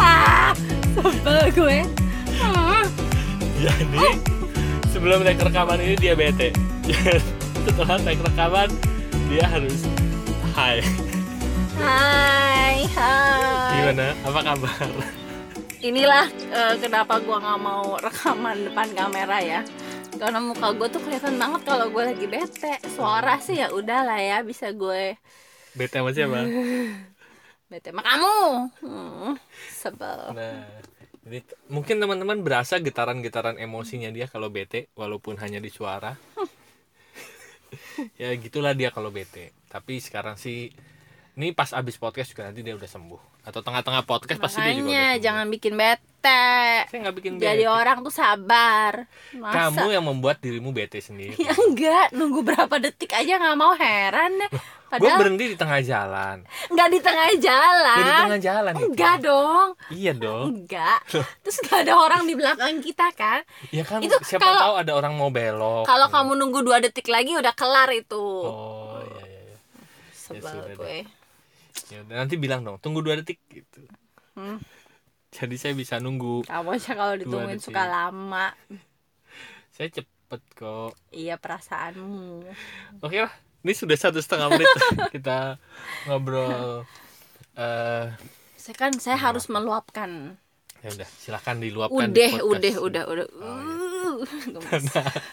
ah sebel gue Ah. Jadi sebelum take rekaman ini dia bete. Setelah take rekaman dia harus hai. hai hai Gimana? Apa kabar? inilah eh, kenapa gua nggak mau rekaman depan kamera ya karena muka gue tuh kelihatan banget kalau gue lagi bete suara sih ya udahlah ya bisa gue Bete sama siapa? bete sama kamu hmm, sebel Nah, jadi mungkin teman-teman berasa getaran-getaran emosinya dia kalau bete walaupun hanya di suara. ya gitulah dia kalau bete. Tapi sekarang sih ini pas abis podcast juga nanti dia udah sembuh. Atau tengah-tengah podcast pasti dia juga udah makanya sembuh. jangan bikin bete. Saya nggak bikin jadi bete. orang tuh sabar. Masa? kamu yang membuat dirimu bete sendiri. Ya enggak nunggu berapa detik aja nggak mau heran deh. Gue padahal berhenti di tengah jalan. Nggak di tengah jalan. Ya, di tengah jalan itu. enggak dong. Iya dong. Enggak. Terus nggak ada orang di belakang kita kan? Ya kan Itu siapa kalau- tahu ada orang mau belok. kalau Ya. kamu nunggu dua detik lagi udah kelar itu. Oh iya iya iya. sebel sudah deh. gue ya udah nanti bilang dong tunggu dua detik gitu. Hmm. jadi saya bisa nunggu kamu aja kalau ditungguin detik. suka lama. Saya cepet kok. Iya perasaanmu. Oke lah ini sudah satu setengah menit kita ngobrol eh saya kan saya harus meluapkan. Ya udah silahkan diluapkan udah di udah udah udah. Oh, Uh, gemes.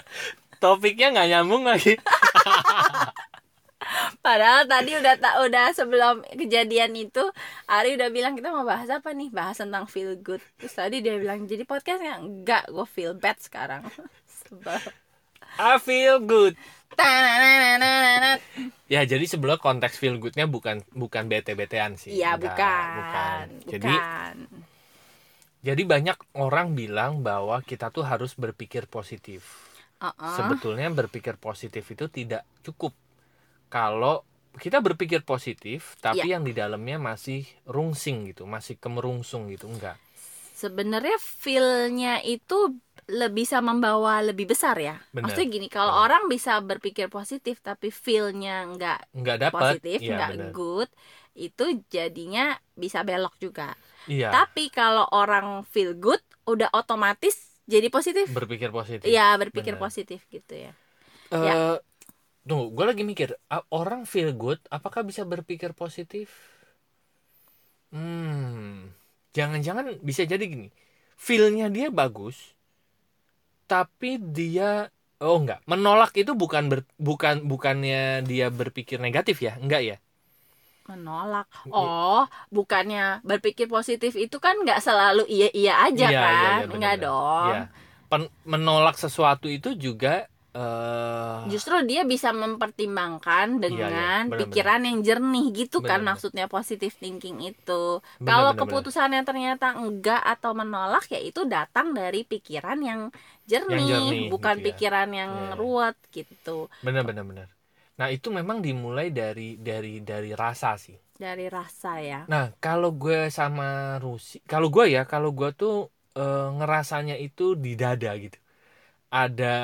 topiknya nggak nyambung lagi Padahal tadi udah tak udah sebelum kejadian itu Ari udah bilang kita mau bahas apa nih? Bahas tentang feel good. Terus tadi dia bilang jadi podcastnya enggak gue feel bad sekarang. Sebel. I feel good. Ya jadi sebelum konteks feel goodnya bukan bukan bete betean sih. Iya bukan. bukan. Jadi bukan. jadi banyak orang bilang bahwa kita tuh harus berpikir positif. Uh-uh. sebetulnya berpikir positif itu tidak cukup kalau kita berpikir positif tapi Iya. yang di dalamnya masih rungsing gitu masih kemerungsung gitu enggak sebenarnya feel-nya itu lebih bisa membawa lebih besar ya. Benar. Maksudnya gini, kalau Hmm. orang bisa berpikir positif tapi feel-nya nggak enggak dapat positif, Iya, nggak benar. good, itu jadinya bisa belok juga. iya Tapi kalau orang feel good, udah otomatis jadi positif. berpikir positif Iya, berpikir Benar. positif gitu ya. Eh, Ya. Tunggu gue lagi mikir orang feel good apakah bisa berpikir positif hmm jangan-jangan bisa jadi gini feelnya dia bagus tapi dia oh enggak menolak itu bukan ber- bukan bukannya dia berpikir negatif ya enggak ya Menolak. Oh, bukannya berpikir positif itu kan nggak selalu aja Iya, iya, kan? iya, benar, Nggak benar. dong. Iya. Pen- menolak sesuatu itu juga eh Justru dia bisa mempertimbangkan dengan Iya, iya, benar-benar. pikiran yang jernih gitu kan Benar-benar. maksudnya positive thinking itu. Benar, Kalau benar, keputusannya ternyata enggak atau menolak ya itu datang dari pikiran yang jernih, jernih, bukan gitu ya. pikiran yang Iya, iya. ruwet gitu. benar benar benar nah itu memang dimulai dari dari dari rasa sih Dari rasa ya. Nah, kalau gue sama Rusi, kalau gue ya, kalau gue tuh eh, ngerasanya itu di dada gitu. Ada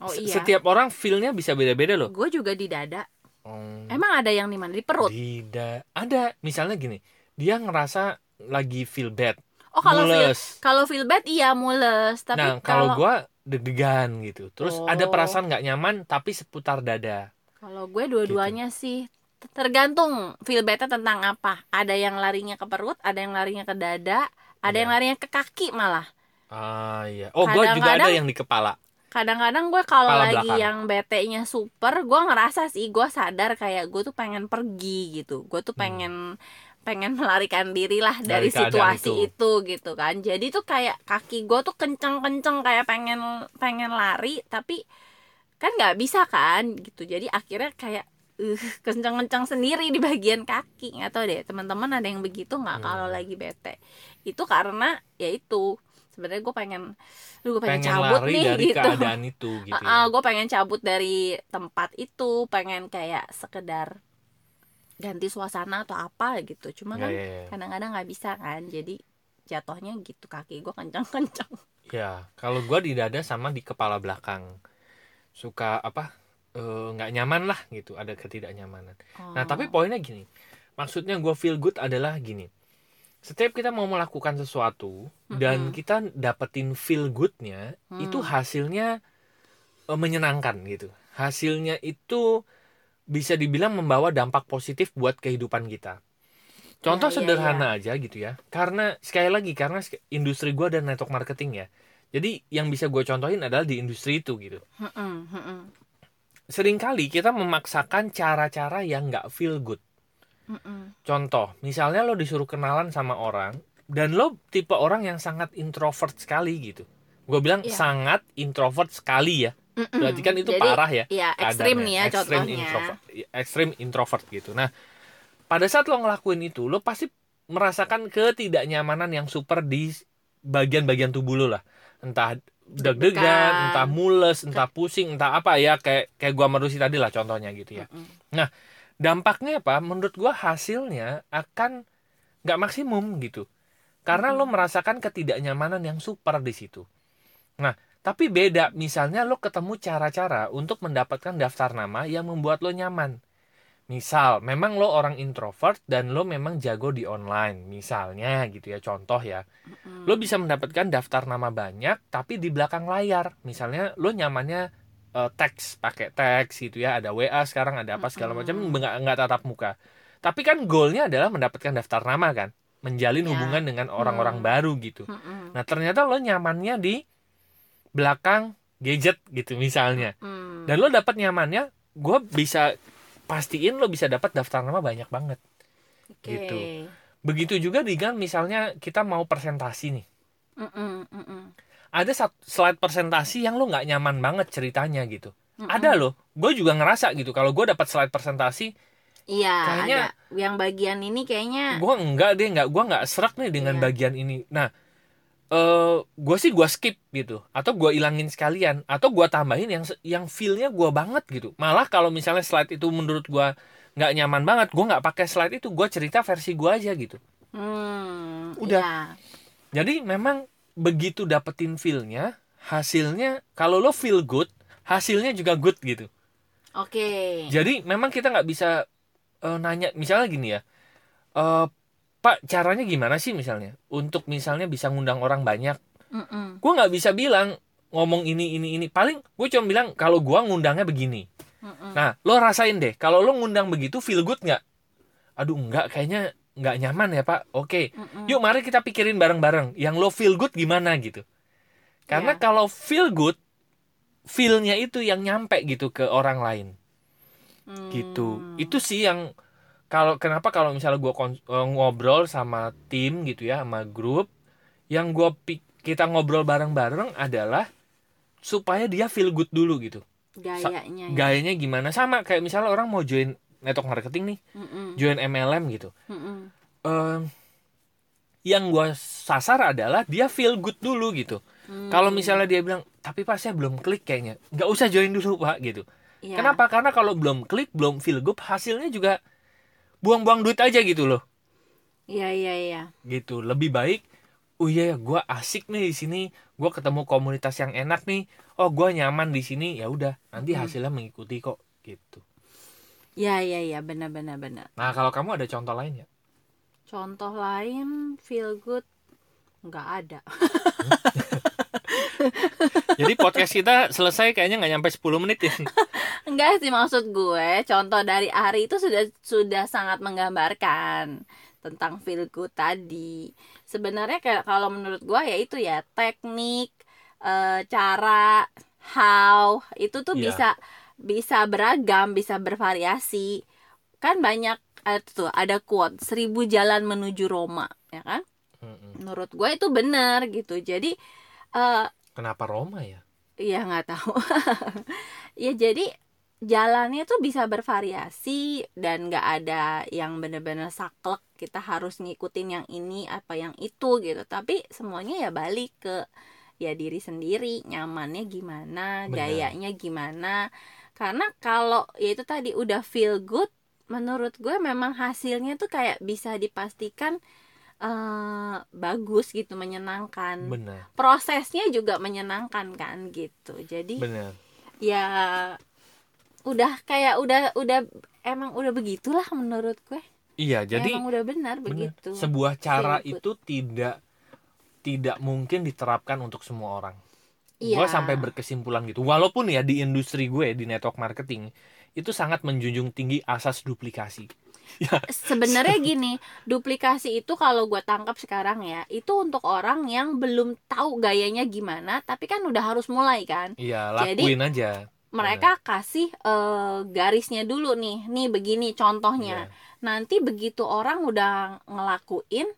Oh, iya. setiap orang feel-nya bisa beda-beda loh. Gue juga di dada. Hmm, Emang ada yang di mana? Di perut. di da- ada misalnya gini, dia ngerasa lagi feel bad, Oh, kalau feel kalau feel bad iya mules, tapi nah, kalau gue deg-degan gitu. Terus Oh. ada perasaan nggak nyaman tapi seputar dada. Kalau gue dua-duanya sih t- tergantung feel bad tentang apa. Ada yang larinya ke perut, ada yang larinya ke dada, ada Iya. yang larinya ke kaki malah. Ah iya. Oh, gue juga ada yang di kepala. Kadang-kadang gue kalau lagi belakang. yang bete-nya super, gue ngerasa sih gue sadar kayak gue tuh pengen pergi gitu. Gue tuh pengen pengen melarikan diri lah dari, Hmm. Dari situasi itu. itu. gitu kan. Jadi tuh kayak kaki gue tuh kenceng-kenceng kayak pengen pengen lari tapi kan nggak bisa kan gitu. Jadi akhirnya kayak uh, kenceng-kenceng sendiri di bagian kaki nggak tahu deh teman-teman ada yang begitu nggak Hmm. kalau lagi bete itu karena ya itu sebenarnya gue pengen lu gue pengen, Pengen cabut lari nih dari gitu keadaan itu gitu. ya. gue pengen cabut dari tempat itu pengen kayak sekedar ganti suasana atau apa gitu cuma Ya, kan ya, ya. kadang-kadang nggak bisa kan jadi jatuhnya gitu kaki gue kencang-kencang Ya, kalau gua di dada sama di kepala belakang. Suka apa? eh, nggak nyaman lah gitu, ada ketidaknyamanan. Nah, Oh. tapi poinnya gini. Maksudnya gua feel good adalah gini. Setiap kita mau melakukan sesuatu dan Mm-mm. kita dapetin feel goodnya Hmm. itu hasilnya eh, menyenangkan gitu. Hasilnya itu bisa dibilang membawa dampak positif buat kehidupan kita. Contoh Ya, ya, sederhana aja gitu ya. Karena sekali lagi karena industri gua dan network marketing ya. Jadi yang bisa gue contohin adalah di industri itu gitu. Mm-mm, sering kali kita memaksakan cara-cara yang nggak feel good mm-mm. Contoh, misalnya lo disuruh kenalan sama orang dan lo tipe orang yang sangat introvert sekali gitu. Gue bilang Iya. sangat introvert sekali ya. Mm-mm. Berarti kan itu Jadi, parah ya. Iya, ekstrim nih ya Ekstrim contohnya. Introvert, ekstrim introvert gitu. Nah, pada saat lo ngelakuin itu, lo pasti merasakan ketidaknyamanan yang super di bagian-bagian tubuh lo lah. Entah deg-degan, entah mules, entah pusing, entah apa ya kayak kayak gua sama Rusi tadi lah contohnya gitu ya Mm-mm. Dampaknya apa? Menurut gua hasilnya akan nggak maksimum gitu. Karena lo merasakan ketidaknyamanan yang super di situ. Nah tapi beda. Misalnya lo ketemu cara-cara untuk mendapatkan daftar nama yang membuat lo nyaman. Misal memang lo orang introvert dan lo memang jago di online. Misalnya gitu ya contoh ya. Lo bisa mendapatkan daftar nama banyak tapi di belakang layar. Misalnya lo nyamannya eh, teks pakai teks gitu ya ada WA sekarang ada apa segala macam nggak nggak tatap muka tapi kan goalnya adalah mendapatkan daftar nama kan menjalin Ya. hubungan dengan orang-orang Hmm. baru gitu Mm-mm. nah ternyata lo nyamannya di belakang gadget gitu misalnya Mm. dan lo dapat nyamannya gue bisa pastiin lo bisa dapat daftar nama banyak banget Oke. gitu. begitu juga dengan misalnya kita mau presentasi nih Mm-mm, mm-mm. Ada satu slide presentasi yang lo nggak nyaman banget ceritanya gitu. Mm-mm. Ada loh, gue juga ngerasa gitu. Kalau gue dapat slide presentasi, Iya, Kayaknya- ada. Yang bagian ini kayaknya gue enggak deh, nggak gue nggak serak nih dengan Iya. bagian ini. Nah, eh gue sih gue skip gitu, atau gue ilangin sekalian, atau gue tambahin yang yang feelnya gue banget gitu. Malah kalau misalnya slide itu menurut gue nggak nyaman banget, gue nggak pakai slide itu, gue cerita versi gue aja gitu. hmm, Udah. iya. Jadi memang begitu dapetin feelnya, hasilnya kalau lo feel good, hasilnya juga good gitu. Oke. Jadi memang kita nggak bisa eh, nanya misalnya gini ya, eh, Pak caranya gimana sih misalnya untuk misalnya bisa ngundang orang banyak? Mm-mm, Gue nggak bisa bilang ngomong ini ini ini. Paling gue cuma bilang kalau gue ngundangnya begini. mm-mm. Nah lo rasain deh kalau lo ngundang begitu feel good nggak? Aduh nggak kayaknya nggak nyaman ya Pak. Oke, Mm-mm. yuk mari kita pikirin bareng-bareng. Yang lo feel good gimana gitu? Karena Iya. kalau feel good, feelnya itu yang nyampe gitu ke orang lain gitu Hmm. itu sih yang kalau kenapa kalau misalnya gue ngobrol sama tim gitu ya sama grup yang gue kita ngobrol bareng-bareng adalah supaya dia feel good dulu gitu gayanya. ya. gayanya gimana sama kayak misalnya orang mau join network marketing nih Mm-mm, join MLM gitu mm-mm. Em, yang gue sasar adalah dia feel good dulu gitu Hmm, kalau misalnya dia bilang tapi pak saya belum klik kayaknya nggak usah join dulu pak gitu iya. Kenapa? Karena kalau belum klik, belum feel good, hasilnya juga buang-buang duit aja gitu loh. Iya iya iya. Gitu. Lebih baik, oh iya, gue asik nih di sini, gue ketemu komunitas yang enak nih, oh gue nyaman di sini, ya udah, nanti hasilnya mengikuti kok, gitu. Iya iya iya benar benar benar. Nah kalau kamu ada contoh lain ya? Contoh lain feel good nggak ada. Jadi podcast kita selesai kayaknya nggak nyampe 10 menit ya. Enggak sih maksud gue, contoh dari Ari itu sudah sudah sangat menggambarkan tentang feel good tadi. Sebenarnya kayak kalau menurut gue ya itu ya teknik, eh, cara, how itu tuh Iya. bisa bisa beragam, bisa bervariasi. Kan banyak eh, tuh ada quote seribu jalan menuju Roma, ya kan? Menurut gue itu benar gitu. Jadi eh Kenapa Roma ya? Iya nggak tahu. ya jadi jalannya tuh bisa bervariasi dan nggak ada yang bener-bener saklek kita harus ngikutin yang ini apa yang itu gitu. Tapi semuanya ya balik ke ya diri sendiri nyamannya gimana, Benar. gayanya gimana. Karena kalau ya itu tadi udah feel good, menurut gue memang hasilnya tuh kayak bisa dipastikan eh bagus gitu, menyenangkan. Benar, prosesnya juga menyenangkan kan gitu. Jadi benar. ya udah kayak udah udah emang udah begitulah menurut gue. Iya jadi emang udah benar bener, begitu. Sebuah cara itu tidak tidak mungkin diterapkan untuk semua orang iya. gue sampai berkesimpulan gitu. Walaupun ya di industri gue di network marketing itu sangat menjunjung tinggi asas duplikasi. Ya. Sebenarnya gini duplikasi itu kalau gue tangkap sekarang ya itu untuk orang yang belum tahu gayanya gimana tapi kan udah harus mulai kan. Iya Jadi, lakuin aja. mereka kasih eh, garisnya dulu nih. Nih begini contohnya. Iya. nanti begitu orang udah ngelakuin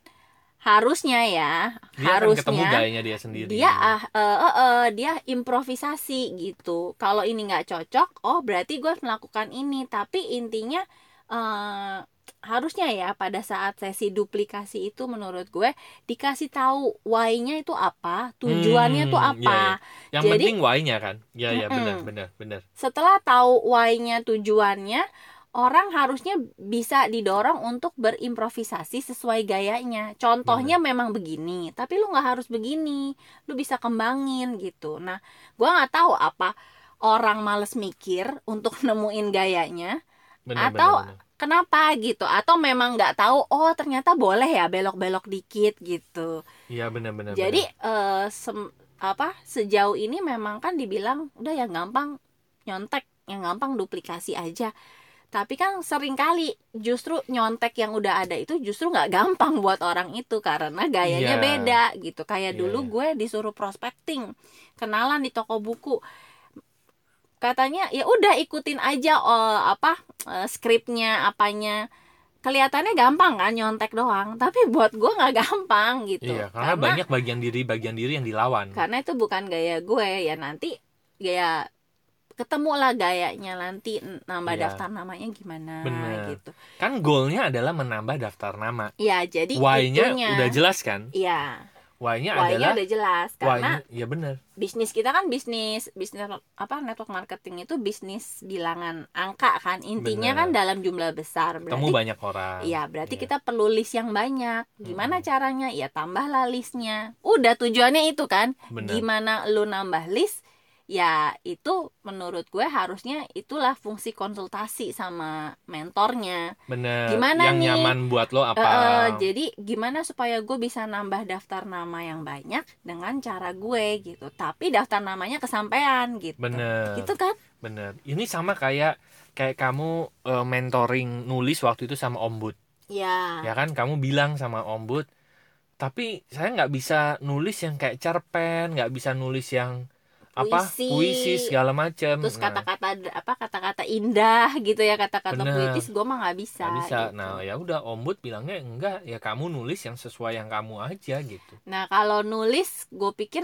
harusnya ya dia akan ketemu harusnya gayanya dia sendiri. dia ah eh, eh, eh, dia improvisasi gitu. Kalau ini nggak cocok oh berarti gue harus melakukan ini. Tapi intinya eh, harusnya ya pada saat sesi duplikasi itu menurut gue dikasih tahu why-nya itu apa tujuannya Hmm, tuh iya, apa. yang jadi- penting why-nya kan? Ya ya benar benar benar. Setelah tahu why-nya tujuannya orang harusnya bisa didorong untuk berimprovisasi sesuai gayanya. Contohnya memang begini tapi lu nggak harus begini. Lu bisa kembangin gitu. Nah gua nggak tahu apa orang males mikir untuk nemuin gayanya benar Atau- benar, benar. kenapa gitu. Atau memang nggak tahu oh ternyata boleh ya belok-belok dikit gitu. Iya benar benar jadi benar. eh, sem- apa sejauh ini memang kan dibilang udah yang gampang nyontek yang gampang duplikasi aja tapi kan sering kali justru nyontek yang udah ada itu justru nggak gampang buat orang itu karena gayanya Iya. beda gitu. Kayak Iya, dulu iya. gue disuruh prospecting kenalan di toko buku. Katanya ya udah ikutin aja eh, apa eh, skripnya apanya. Kelihatannya gampang kan nyontek doang tapi buat gue nggak gampang gitu. Iya karena, banyak bagian diri bagian diri yang dilawan. Karena itu bukan gaya gue ya nanti gaya ketemu lah gayanya nanti nambah Iya. daftar namanya gimana Bener. gitu kan goalnya adalah menambah daftar nama ya jadi why-nya itunya udah jelas kan iya why-nya why-nya adalah udah jelas karena ya benar bisnis kita kan bisnis bisnis apa network marketing itu bisnis bilangan angka kan intinya Bener. kan dalam jumlah besar berarti banyak orang Iya, berarti Iya. kita perlu list yang banyak. Gimana Mm-mm. caranya? Ya tambahlah listnya. Udah tujuannya itu kan. benar Gimana lu nambah list? Ya itu menurut gue harusnya itulah fungsi konsultasi sama mentornya. benar Gimana yang nih? nyaman buat lo apa eh, jadi gimana supaya gue bisa nambah daftar nama yang banyak dengan cara gue gitu. Tapi daftar namanya kesampaian gitu. bener Gitu kan? bener ini sama kayak kayak kamu eh, mentoring nulis waktu itu sama ombud Ya. ya kan kamu bilang sama ombud tapi saya nggak bisa nulis yang kayak cerpen nggak bisa nulis yang apa Puisi. puisi segala macam Terus Nah, kata-kata apa kata-kata indah gitu ya kata-kata puitis gue mah nggak bisa. nggak bisa gitu. nah ya udah ombud bilangnya enggak ya kamu nulis yang sesuai yang kamu aja gitu Nah kalau nulis gue pikir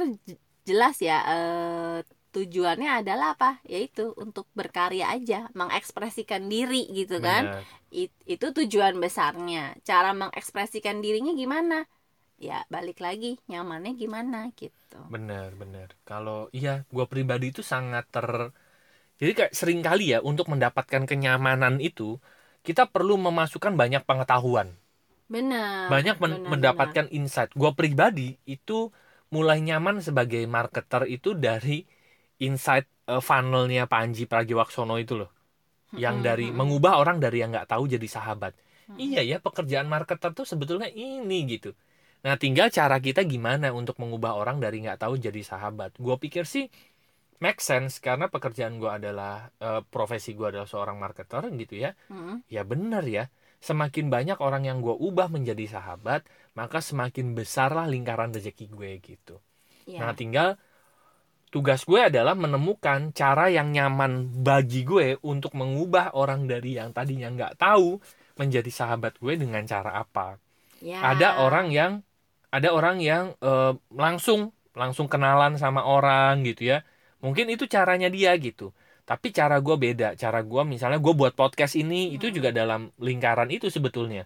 jelas ya eh, tujuannya adalah apa? Yaitu untuk berkarya aja, mengekspresikan diri gitu kan. It- itu tujuan besarnya. Cara mengekspresikan dirinya gimana? Ya balik lagi nyamannya gimana gitu. bener bener kalau iya gua pribadi itu sangat ter jadi kayak sering kali ya untuk mendapatkan kenyamanan itu kita perlu memasukkan banyak pengetahuan Benar. banyak men- benar, mendapatkan insight. Gua pribadi itu mulai nyaman sebagai marketer itu dari insight eh, funnelnya Panji Pragiwaksono itu loh. Yang dari mengubah orang dari yang nggak tahu jadi sahabat. Iya ya pekerjaan marketer tuh sebetulnya ini gitu. Nah tinggal cara kita gimana untuk mengubah orang dari nggak tahu jadi sahabat. Gue pikir sih make sense karena pekerjaan gue adalah eh, profesi gue adalah seorang marketer gitu ya Mm-mm. ya benar ya semakin banyak orang yang gue ubah menjadi sahabat maka semakin besarlah lingkaran rezeki gue gitu Ya. nah tinggal tugas gue adalah menemukan cara yang nyaman bagi gue untuk mengubah orang dari yang tadinya nggak tahu menjadi sahabat gue dengan cara apa Ya. ada orang yang ada orang yang eh, langsung langsung kenalan sama orang gitu ya. Mungkin itu caranya dia gitu. Tapi cara gue beda. Cara gue misalnya gue buat podcast ini itu Hmm. juga dalam lingkaran itu sebetulnya.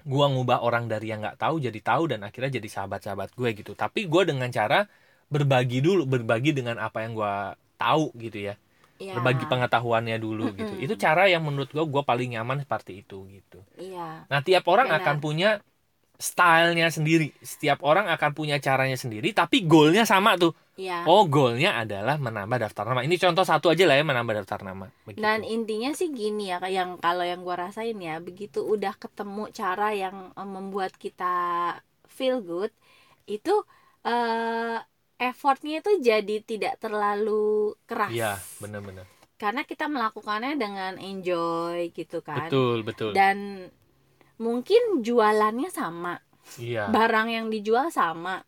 Gue ngubah orang dari yang nggak tahu jadi tahu dan akhirnya jadi sahabat-sahabat gue gitu. Tapi gue dengan cara berbagi dulu berbagi dengan apa yang gue tahu gitu ya. Ya. berbagi pengetahuannya dulu gitu. Itu cara yang menurut gue gue paling nyaman seperti itu gitu. Iya. Nah, tiap orang Benar. akan punya stylenya sendiri. Setiap orang akan punya caranya sendiri, tapi goalnya sama tuh. ya Oh, goalnya adalah menambah daftar nama. Ini contoh satu aja lah ya menambah daftar nama. Begitu. dan intinya sih gini ya yang kalau yang gua rasain ya begitu udah ketemu cara yang eh, membuat kita feel good itu eh effortnya itu jadi tidak terlalu keras Iya, benar-benar. karena kita melakukannya dengan enjoy gitu kan Betul, betul. dan mungkin jualannya sama. Iya. barang yang dijual sama.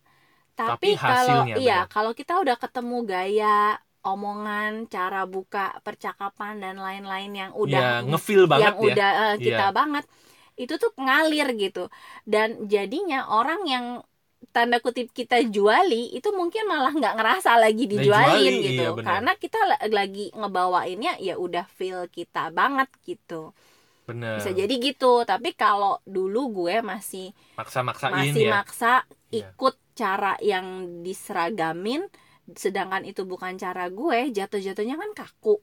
Tapi tapi, kalau iya kalau kita udah ketemu gaya omongan cara buka percakapan dan lain-lain yang udah ngefeel banget yang ya. udah eh, kita Iya. banget itu tuh ngalir gitu. Dan jadinya orang yang tanda kutip kita juali itu mungkin malah nggak ngerasa lagi dijualin juali, gitu. iya, karena kita la- lagi ngebawainnya ya udah feel kita banget gitu Bener. bisa jadi gitu tapi kalau dulu gue masih Maksa-maksain masih ya. maksa Iya. ikut cara yang diseragamin sedangkan itu bukan cara gue jatuh-jatuhnya kan kaku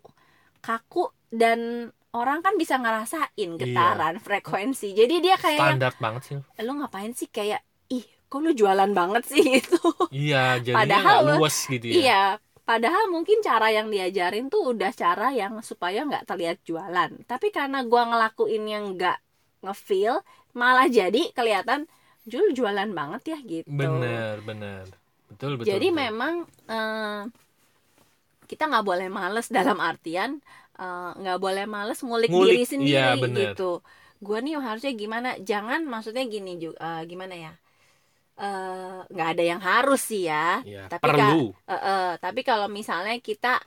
kaku dan orang kan bisa ngerasain getaran frekuensi jadi dia kayak Standar banget sih. lu ngapain sih kayak ih kok lu jualan banget sih itu Iya, jadinya Padahal luas gitu ya. iya padahal mungkin cara yang diajarin tuh udah cara yang supaya nggak terlihat jualan tapi karena gua ngelakuin yang nggak ngefeel malah jadi kelihatan Jul jualan banget ya gitu Bener, bener. Betul, betul. jadi betul. memang eh, kita nggak boleh males dalam artian eh, nggak boleh males ngulik, Ngulik, diri sendiri bener. gitu gue nih harusnya gimana jangan maksudnya gini juga gimana ya Eh, nggak ada yang harus sih ya Iya, tapi perlu. Eh, eh, tapi kalau misalnya kita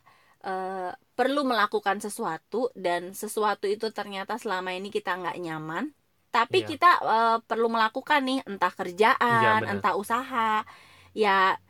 eh, perlu melakukan sesuatu dan sesuatu itu ternyata selama ini kita nggak nyaman, tapi Iya. kita eh, perlu melakukan nih entah kerjaan, benar. entah usaha, ya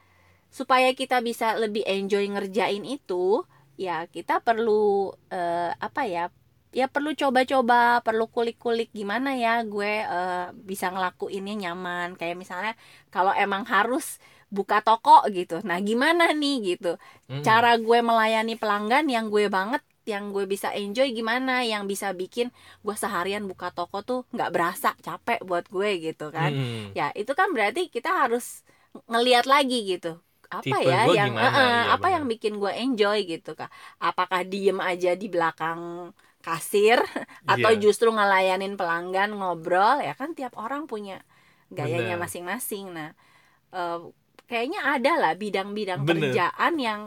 supaya kita bisa lebih enjoy ngerjain itu, ya kita perlu eh, apa ya? Ya perlu coba-coba, perlu kulik-kulik gimana ya gue eh, bisa ngelakuinnya nyaman. Kayak misalnya kalau emang harus buka toko gitu. Nah, gimana nih gitu? Mm-mm. Cara gue melayani pelanggan yang gue banget, yang gue bisa enjoy gimana, yang bisa bikin gue seharian buka toko tuh nggak berasa capek buat gue gitu kan. Mm-mm. Ya, itu kan berarti kita harus ngeliat lagi gitu. Apa Tipe ya yang gimana, iya, apa benar. yang bikin gue enjoy gitu kak? Apakah diem aja di belakang kasir atau Iya. justru ngelayanin pelanggan ngobrol ya kan tiap orang punya gayanya masing-masing. Nah eh, kayaknya ada lah bidang-bidang kerjaan yang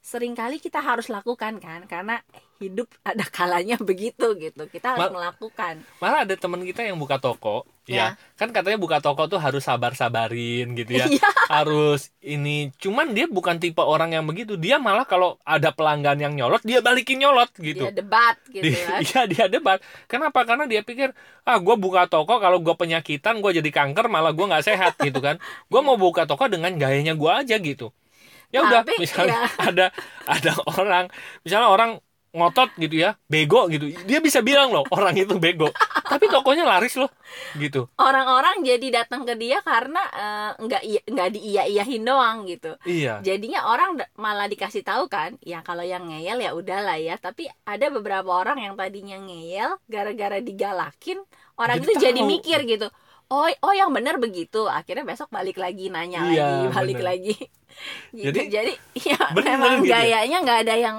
sering kali kita harus lakukan kan karena hidup ada kalanya begitu gitu. Kita harus Ma- melakukan. Malah ada teman kita yang buka toko, ya. Kan katanya buka toko tuh harus sabar-sabarin gitu ya. Iya. harus ini. Cuman dia bukan tipe orang yang begitu. Dia malah kalau ada pelanggan yang nyolot, dia balikin nyolot gitu. dia debat gitu Di- kan Iya dia debat. Kenapa? Karena dia pikir ah gue buka toko kalau gue penyakitan gue jadi kanker malah gue nggak sehat gitu kan. Gue mau buka toko dengan gayanya gue aja gitu. Ya udah misalnya ya. ada ada orang misalnya orang ngotot gitu ya bego gitu dia bisa bilang loh orang itu bego tapi tokonya laris loh gitu orang-orang jadi datang ke dia karena eh, nggak iya nggak diiya iyahin doang gitu iya jadinya orang malah dikasih tahu kan ya kalau yang ngeyel ya udahlah ya tapi ada beberapa orang yang tadinya ngeyel gara-gara digalakin orang Jadi itu jadi tahu. mikir gitu oh oh yang benar begitu akhirnya besok balik lagi nanya Iya, lagi balik bener. lagi gitu. Jadi- jadi ya Bener memang gitu ya. gayanya nggak ada yang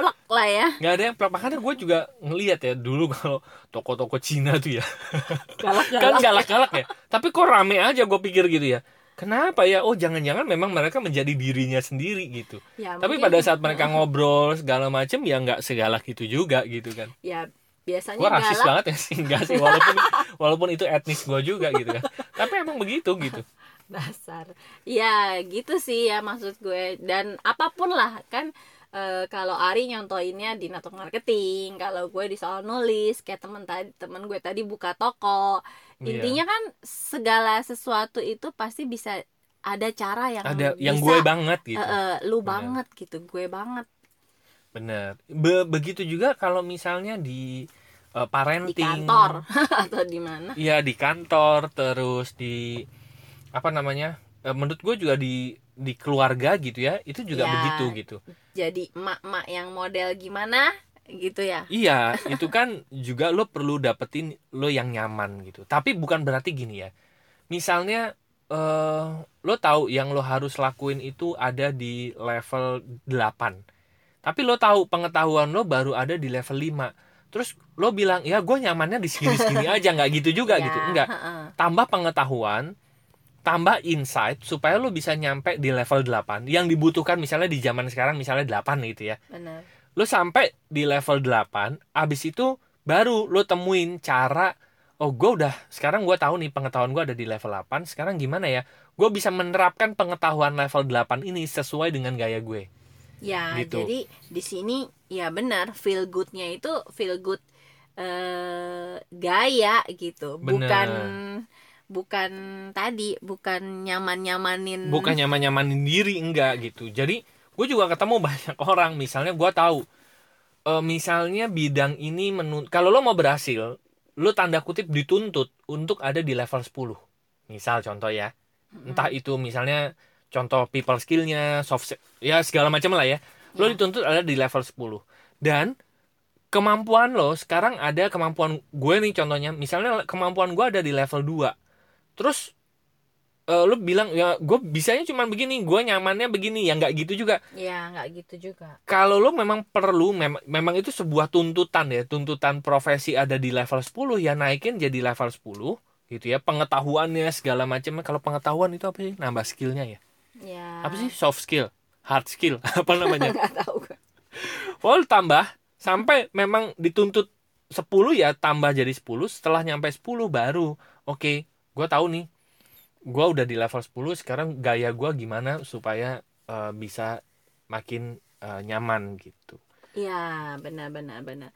plek lah ya. Nggak ada yang makanya gue juga ngelihat ya dulu kalau toko-toko Cina tuh ya. Kan galak-galak ya. Tapi kok rame aja gue pikir gitu ya. Kenapa ya? Oh jangan-jangan memang mereka menjadi dirinya sendiri gitu. Ya, tapi mungkin- pada saat mereka ngobrol segala macem ya nggak segalak itu juga gitu kan. Ya biasanya gue rasis galak. banget ya sih. Enggak sih walaupun walaupun itu etnis gue juga gitu kan. Tapi emang begitu gitu. Dasar. Ya gitu sih ya maksud gue. Dan apa pun lah kan eh, kalau Ari nyontoinnya di network marketing kalau gue di soal nulis kayak temen tadi temen gue tadi buka toko. Iya. intinya kan segala sesuatu itu pasti bisa ada cara yang ada yang bisa, gue banget gitu. Eh, eh, lu Bener. banget gitu gue banget. Bener. Be- begitu juga kalau misalnya di di parenting. kantor atau di mana. Iya di kantor terus di apa namanya eh, menurut gue juga di di keluarga gitu ya itu juga Ya. begitu gitu jadi emak-emak yang model gimana? Gitu ya? Iya itu kan juga lo perlu dapetin lo yang nyaman gitu. Tapi bukan berarti gini ya. Misalnya eh lo tahu yang lo harus lakuin itu ada di level 8 tapi lo tahu pengetahuan lo baru ada di level 5 terus lo bilang ya gue nyamannya di sini sini aja nggak gitu juga Ya, gitu enggak heeh. tambah pengetahuan tambah insight supaya lo bisa nyampe di level 8 yang dibutuhkan misalnya di zaman sekarang misalnya 8 gitu ya benar lo sampai di level 8 abis itu baru lo temuin cara oh gue udah sekarang gue tahu nih pengetahuan gue ada di level 8 sekarang gimana ya gue bisa menerapkan pengetahuan level 8 ini sesuai dengan gaya gue Ya, Gitu. jadi di sini ya benar feel good-nya itu feel good eh gaya gitu. Benar. Bukan bukan tadi, bukan nyaman-nyamanin. bukan nyaman nyamanin diri enggak gitu. Jadi gue juga ketemu banyak orang misalnya gue tahu eh, misalnya bidang ini menun kalau lo mau berhasil lo tanda kutip dituntut untuk ada di level 10 misal contoh ya. Entah itu misalnya contoh people skillnya soft ya segala macam lah ya. Lo Ya. dituntut ada di level 10 dan kemampuan lo sekarang ada kemampuan gue nih contohnya. Misalnya kemampuan gue ada di level 2 terus eh, lo bilang ya gue bisanya cuma begini gue nyamannya begini. Ya nggak gitu juga. Ya, nggak gitu juga. kalau lo memang perlu memang memang itu sebuah tuntutan ya tuntutan profesi ada di level 10 ya naikin jadi level 10 gitu ya. Pengetahuannya segala macamnya. Kalau pengetahuan itu apa sih? Nambah skillnya ya? Ya. apa sih? Soft skill? Hard skill? Apa namanya? Nggak tahu gue. oh tambah. Sampai memang dituntut 10 ya tambah jadi 10 setelah nyampe 10 baru. Oke gue tahu nih gue udah di level 10 sekarang gaya gue gimana supaya eh, bisa makin eh, nyaman gitu Ya, benar benar benar.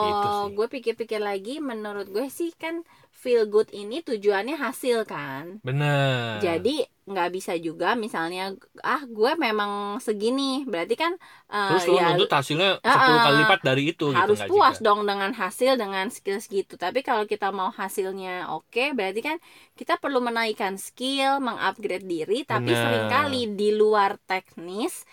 Gitu Kalau sih. gue pikir-pikir lagi menurut gue sih kan feel good ini tujuannya hasil kan. bener Jadi nggak bisa juga misalnya ah gue memang segini berarti kan eh, terus ya nuntut hasilnya 10 Ah, kali lipat dari itu harus gitu puas juga. dong dengan hasil dengan skill segitu tapi kalau kita mau hasilnya oke berarti kan kita perlu menaikkan skill mengupgrade diri tapi Benar. sering kali di luar teknis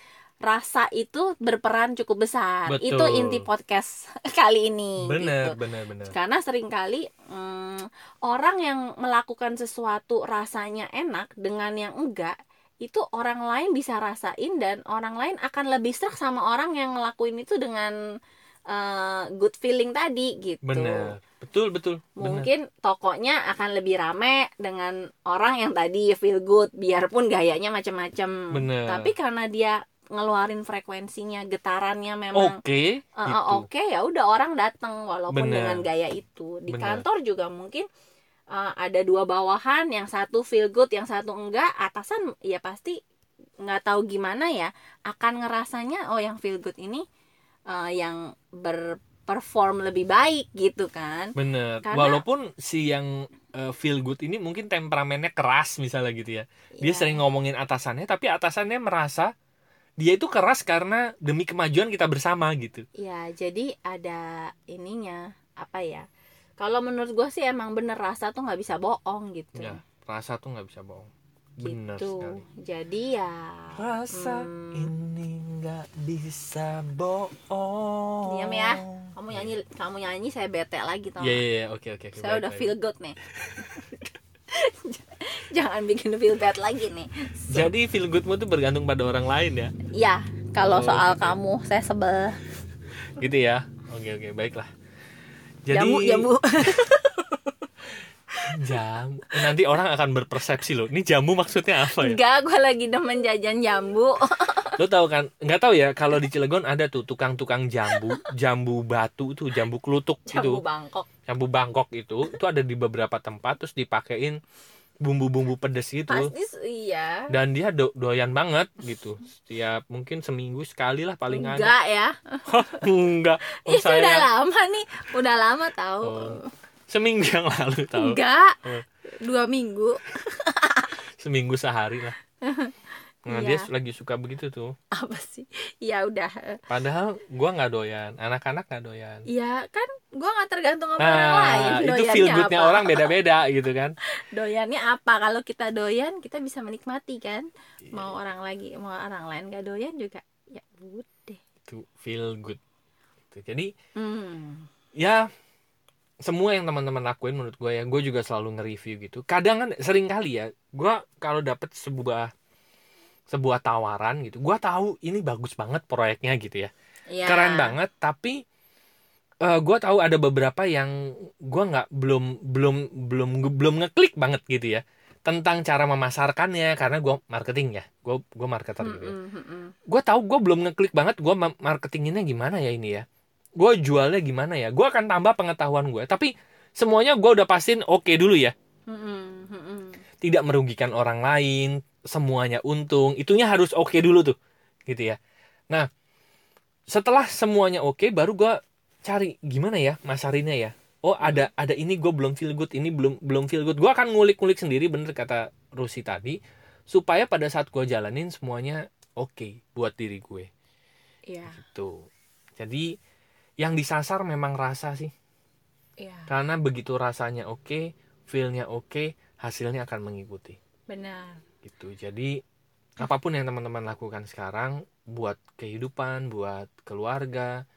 rasa itu berperan cukup besar Betul. itu inti podcast kali ini bener gitu. bener bener karena sering kali mm, orang yang melakukan sesuatu rasanya enak dengan yang enggak itu orang lain bisa rasain dan orang lain akan lebih serak sama orang yang ngelakuin itu dengan eh, good feeling tadi gitu bener betul betul bener. mungkin tokonya akan lebih rame dengan orang yang tadi feel good biarpun gayanya macam-macam Bener. tapi karena dia ngeluarin frekuensinya getarannya memang oke Eh, eh, gitu. Oke ya udah orang datang walaupun Bener. dengan gaya itu di Bener. kantor juga mungkin eh, ada dua bawahan yang satu feel good yang satu enggak atasan ya pasti nggak tahu gimana ya akan ngerasanya oh yang feel good ini eh, yang berperform lebih baik gitu kan Bener. Karena- Walaupun si yang uh, feel good ini mungkin temperamennya keras misalnya gitu ya. Dia Ya. sering ngomongin atasannya, tapi atasannya merasa dia itu keras karena demi kemajuan kita bersama gitu. ya jadi ada ininya apa ya kalau menurut gue sih emang bener rasa tuh nggak bisa bohong gitu Ya, rasa tuh nggak bisa bohong. Bener gitu sekali. jadi ya Rasa Hmm. ini nggak bisa bohong. Diam ya. kamu nyanyi kamu nyanyi saya bete lagi tau Iya, iya, iya, oke, oke. oke. saya Baik, udah baik. feel good nih jangan bikin feel bad lagi nih Jadi feel goodmu tuh bergantung pada orang lain ya. ya kalau Oh, soal gitu. kamu saya sebel Gitu ya. Oke, oke, baiklah. Jadi jambu jambu Jamu. Nanti orang akan berpersepsi loh. Ini jamu maksudnya apa ya? enggak gue lagi demen jajan jambu Lo tahu kan? Nggak tahu ya. Kalau di Cilegon ada tuh tukang-tukang jambu, jambu batu tuh, jambu kelutuk jambu gitu, Bangkok jambu Bangkok itu, itu ada di beberapa tempat terus dipakein bumbu-bumbu pedes gitu. pasti iya Dan dia do- doyan banget gitu. Setiap mungkin seminggu sekali lah paling ada. enggak ya Enggak. Oh, udah saya lama nih udah lama tahu Oh, seminggu yang lalu tahu. enggak Oh. dua minggu Seminggu sehari lah. Nah, dia Iya. lagi suka begitu tuh. apa sih ya udah Padahal gua nggak doyan, anak-anak nggak doyan. ya kan gue nggak tergantung sama orang lain Nah, itu doyannya feel goodnya apa. orang beda-beda gitu kan. doyannya apa kalau kita doyan kita bisa menikmati kan Iya. mau orang lagi mau orang lain gak doyan juga ya udah Itu feel good. Gitu. Jadi hmm. ya semua yang teman-teman lakuin menurut gue ya gue juga selalu nge-review gitu kadang kan sering kali ya gue kalau dapet sebuah sebuah tawaran gitu gue tahu ini bagus banget proyeknya gitu ya Iya. keren banget tapi eh gue tahu ada beberapa yang gue nggak belum belum belum belum ngeklik banget gitu ya tentang cara memasarkannya karena gue marketing ya gue gue marketer gitu ya. Gue tahu gue belum ngeklik banget gue ma- marketinginnya gimana ya ini ya gue jualnya gimana ya gue akan tambah pengetahuan gue tapi semuanya gue udah pastiin oke dulu ya. Tidak merugikan orang lain semuanya untung itunya harus oke dulu tuh gitu ya. Nah setelah semuanya oke baru gue cari gimana ya masarinnya ya? Oh ada ada ini gue belum feel good ini belum belum feel good. Gue akan ngulik-ngulik sendiri bener kata Rusi tadi supaya pada saat gue jalanin semuanya oke buat diri gue. Iya, gitu. Jadi yang disasar memang rasa sih. Iya, karena begitu rasanya oke feelnya oke hasilnya akan mengikuti. Benar. gitu. Jadi apa pun yang teman-teman lakukan sekarang buat kehidupan buat keluarga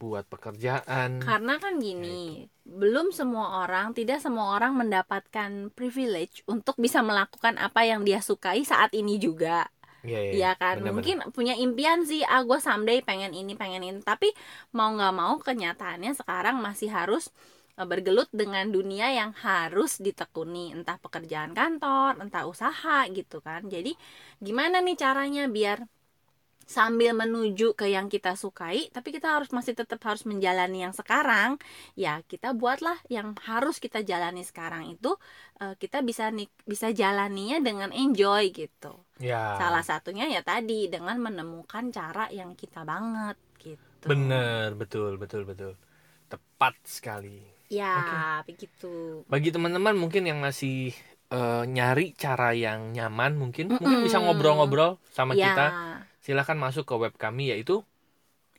buat pekerjaan Karena kan gini, belum semua orang, tidak semua orang mendapatkan privilege untuk bisa melakukan apa yang dia sukai saat ini juga. Iya, iya, Iya kan, benar-benar. mungkin punya impian sih, ah gue someday pengen ini, pengen ini. Tapi mau nggak mau kenyataannya sekarang masih harus eh, bergelut dengan dunia yang harus ditekuni, entah pekerjaan kantor, entah usaha gitu kan. Jadi gimana nih caranya biar sambil menuju ke yang kita sukai, tapi kita harus masih tetap harus menjalani yang sekarang. Ya kita buatlah yang harus kita jalani sekarang itu eh, kita bisa nik- bisa jalaninya dengan enjoy gitu. Ya. Salah satunya ya tadi dengan menemukan cara yang kita banget gitu. Bener betul betul betul. Tepat sekali. Ya begitu. Bagi teman-teman mungkin yang masih eh, nyari cara yang nyaman mungkin mungkin bisa ngobrol-ngobrol sama ya. kita silahkan masuk ke web kami yaitu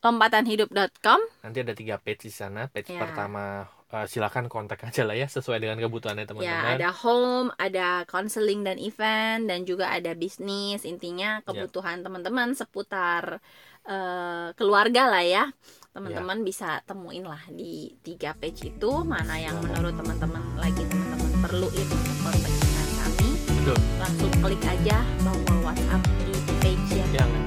lompatanhidup.com nanti ada tiga page di sana. Page Ya. pertama eh, silahkan kontak aja lah ya sesuai dengan kebutuhannya ya teman-teman ada home ada counseling dan event dan juga ada bisnis. Intinya kebutuhan teman-teman seputar eh, keluarga lah ya. Teman-teman bisa temuin lah di tiga page itu mana yang menurut teman-teman lagi teman-teman perlu itu kontak dengan kami. Betul. langsung klik aja bahwa WhatsApp di page yang Yang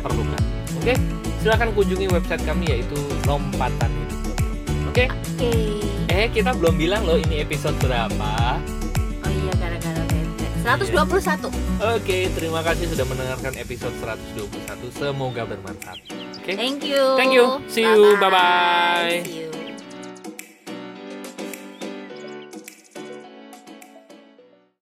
perlukan oke silahkan kunjungi website kami yaitu lompatanhidup.com oke Oke. eh kita belum bilang loh ini episode berapa Oh iya gara-gara bete. 121. oke terima kasih sudah mendengarkan episode 121 semoga bermanfaat oke Thank you. Thank you. See you. Bye-bye.